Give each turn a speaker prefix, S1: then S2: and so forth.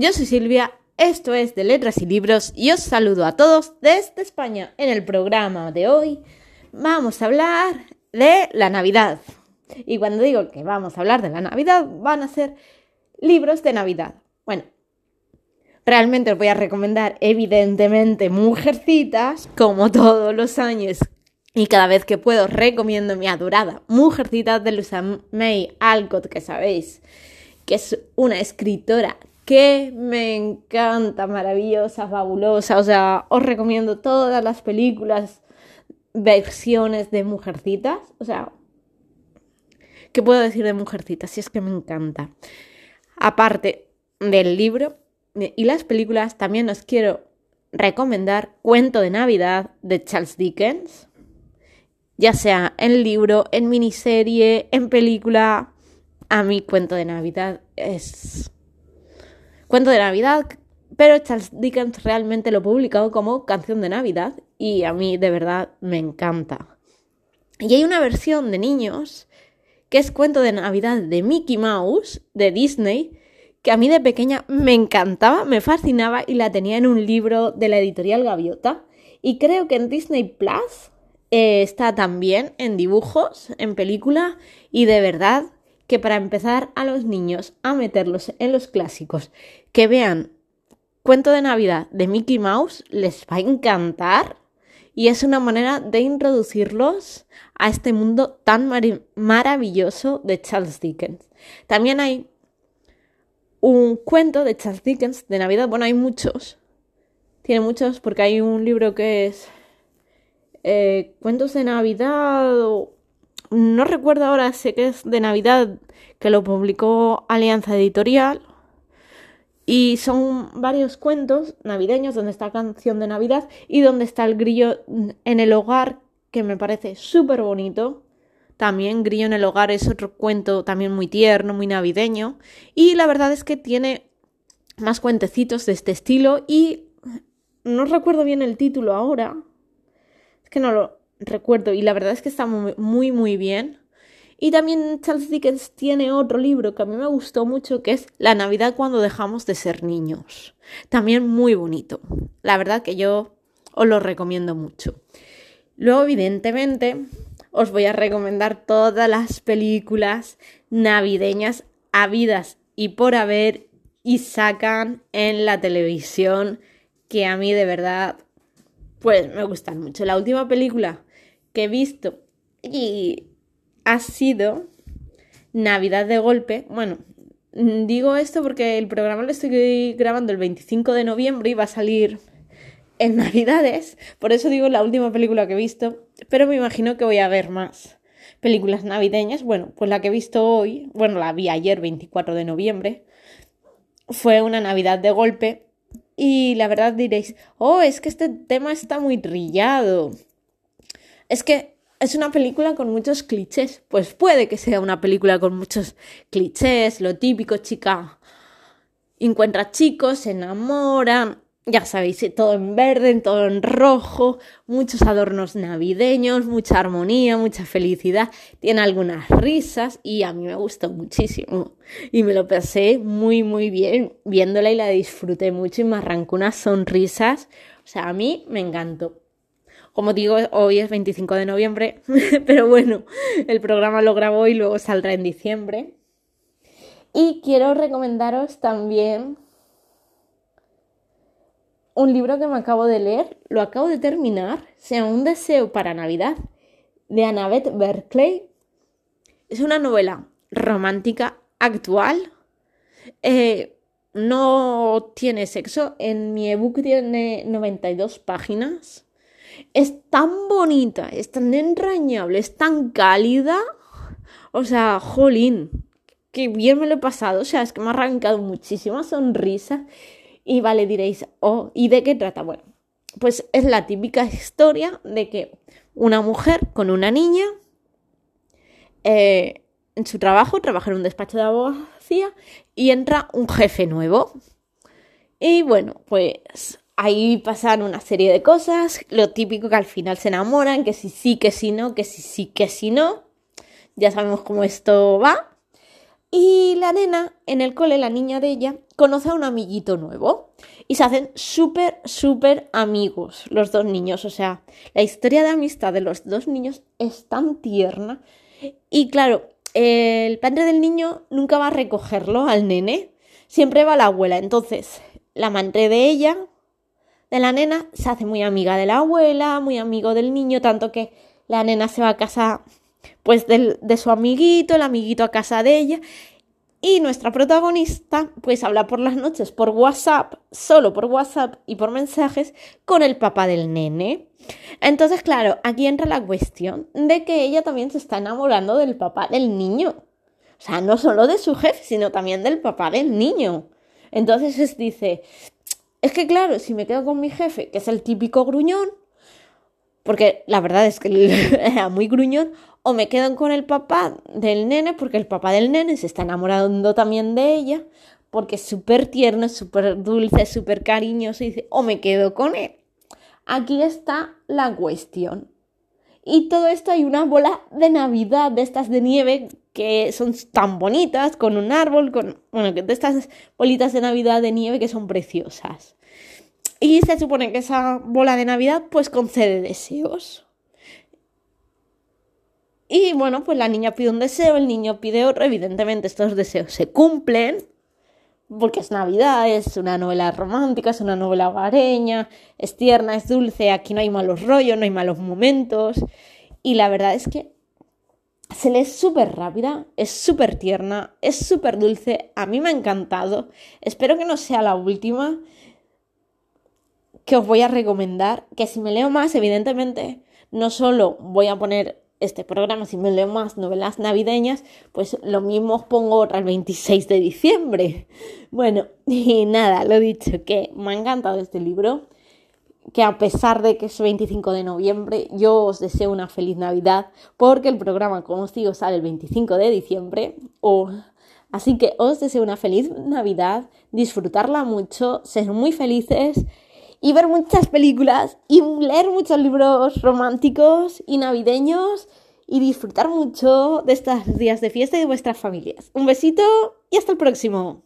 S1: Yo soy Silvia, esto es de Letras y Libros y os saludo a todos desde España. En el programa de hoy vamos a hablar de la Navidad. Y cuando digo que vamos a hablar de la Navidad, van a ser libros de Navidad. Bueno, realmente os voy a recomendar evidentemente Mujercitas, como todos los años. Y cada vez que puedo recomiendo mi adorada Mujercitas de Luisa May Alcott, que sabéis que es una escritora que me encanta, maravillosa, fabulosa. O sea, os recomiendo todas las películas, versiones de Mujercitas. O sea, ¿qué puedo decir de Mujercitas? Si es que me encanta. Aparte del libro y las películas, también os quiero recomendar Cuento de Navidad de Charles Dickens. Ya sea en libro, en miniserie, en película. A mí Cuento de Navidad es cuento de Navidad, pero Charles Dickens realmente lo ha publicado como canción de Navidad y a mí de verdad me encanta. Y hay una versión de niños que es cuento de Navidad de Mickey Mouse, de Disney, que a mí de pequeña me encantaba, me fascinaba y la tenía en un libro de la editorial Gaviota. Y creo que en Disney Plus eh, está también en dibujos, en película, y de verdad que para empezar a los niños a meterlos en los clásicos, que vean Cuento de Navidad de Mickey Mouse, les va a encantar. Y es una manera de introducirlos a este mundo tan maravilloso de Charles Dickens. También hay un cuento de Charles Dickens de Navidad, bueno, hay muchos, tiene muchos porque hay un libro que es eh, Cuentos de Navidad no recuerdo ahora, sé que es de Navidad, que lo publicó Alianza Editorial. Y son varios cuentos navideños donde está canción de Navidad y donde está el grillo en el hogar, que me parece súper bonito. También Grillo en el hogar es otro cuento también muy tierno, muy navideño. Y la verdad es que tiene más cuentecitos de este estilo y no recuerdo bien el título ahora. Es que no lo, recuerdo y la verdad es que está muy, muy bien. Y también Charles Dickens tiene otro libro que a mí me gustó mucho, que es La Navidad cuando dejamos de ser niños. También muy bonito. La verdad que yo os lo recomiendo mucho. Luego, evidentemente, os voy a recomendar todas las películas navideñas habidas y por haber y sacan en la televisión que a mí de verdad pues me gustan mucho. La última película he visto y ha sido Navidad de golpe. Bueno, digo esto porque el programa lo estoy grabando el 25 de noviembre y va a salir en Navidades. Por eso digo la última película que he visto. Pero me imagino que voy a ver más películas navideñas. Bueno, pues la que he visto hoy, bueno, la vi ayer 24 de noviembre, fue una Navidad de golpe. Y la verdad diréis, oh, es que este tema está muy trillado. Es que es una película con muchos clichés. Pues puede que sea una película con muchos clichés, lo típico, chica encuentra chicos, se enamoran, ya sabéis, todo en verde, todo en rojo, muchos adornos navideños, mucha armonía, mucha felicidad, tiene algunas risas y a mí me gustó muchísimo y me lo pasé muy muy bien viéndola y la disfruté mucho y me arrancó unas sonrisas, o sea, a mí me encantó. Como digo, hoy es 25 de noviembre, pero bueno, el programa lo grabo y luego saldrá en diciembre. Y quiero recomendaros también un libro que me acabo de leer, lo acabo de terminar, se llama Un deseo para Navidad, de Annabeth Berkeley. Es una novela romántica actual. Eh, no tiene sexo. En mi ebook tiene 92 páginas es tan bonita, es tan entrañable, es tan cálida. O sea, jolín, qué bien me lo he pasado. O sea, es que me ha arrancado muchísimas sonrisas. Y vale, diréis, oh, ¿y de qué trata? Bueno, pues es la típica historia de que una mujer con una niña eh, en su trabajo, trabaja en un despacho de abogacía y entra un jefe nuevo. Y bueno, pues ahí pasan una serie de cosas, lo típico que al final se enamoran, que si sí, que si no, que si sí, que si no. Ya sabemos cómo esto va. Y la nena, en el cole, la niña de ella, conoce a un amiguito nuevo y se hacen súper, súper amigos los dos niños. O sea, la historia de amistad de los dos niños es tan tierna. Y claro, el padre del niño nunca va a recogerlo al nene, siempre va la abuela. Entonces, la madre de ella, de la nena, se hace muy amiga de la abuela, muy amigo del niño, tanto que la nena se va a casa pues de su amiguito, el amiguito a casa de ella. Y nuestra protagonista pues habla por las noches por WhatsApp, solo por WhatsApp y por mensajes con el papá del nene. Entonces, claro, aquí entra la cuestión de que ella también se está enamorando del papá del niño. O sea, no solo de su jefe, sino también del papá del niño. Entonces dice, es que claro, si me quedo con mi jefe, que es el típico gruñón, porque la verdad es que era muy gruñón, o me quedo con el papá del nene, porque el papá del nene se está enamorando también de ella, porque es súper tierno, súper dulce, súper cariñoso, y dice, o me quedo con él. Aquí está la cuestión. Y todo esto hay una bola de Navidad de estas de nieve que son tan bonitas, con un árbol, con, bueno, de estas bolitas de Navidad de nieve que son preciosas. Y se supone que esa bola de Navidad pues concede deseos. Y bueno, pues la niña pide un deseo, el niño pide otro, evidentemente estos deseos se cumplen, porque es Navidad, es una novela romántica, es una novela hogareña, es tierna, es dulce, aquí no hay malos rollos, no hay malos momentos. Y la verdad es que se lee súper rápida, es súper tierna, es súper dulce, a mí me ha encantado. Espero que no sea la última que os voy a recomendar, que si me leo más, evidentemente, no solo voy a poner este programa, si me leo más novelas navideñas, pues lo mismo os pongo otra el 26 de diciembre. Bueno, y nada, lo dicho, que me ha encantado este libro, que a pesar de que es 25 de noviembre, yo os deseo una feliz Navidad, porque el programa, como os digo, sale el 25 de diciembre. Así que os deseo una feliz Navidad, disfrutarla mucho, ser muy felices y ver muchas películas y leer muchos libros románticos y navideños y disfrutar mucho de estos días de fiesta y de vuestras familias. Un besito y hasta el próximo.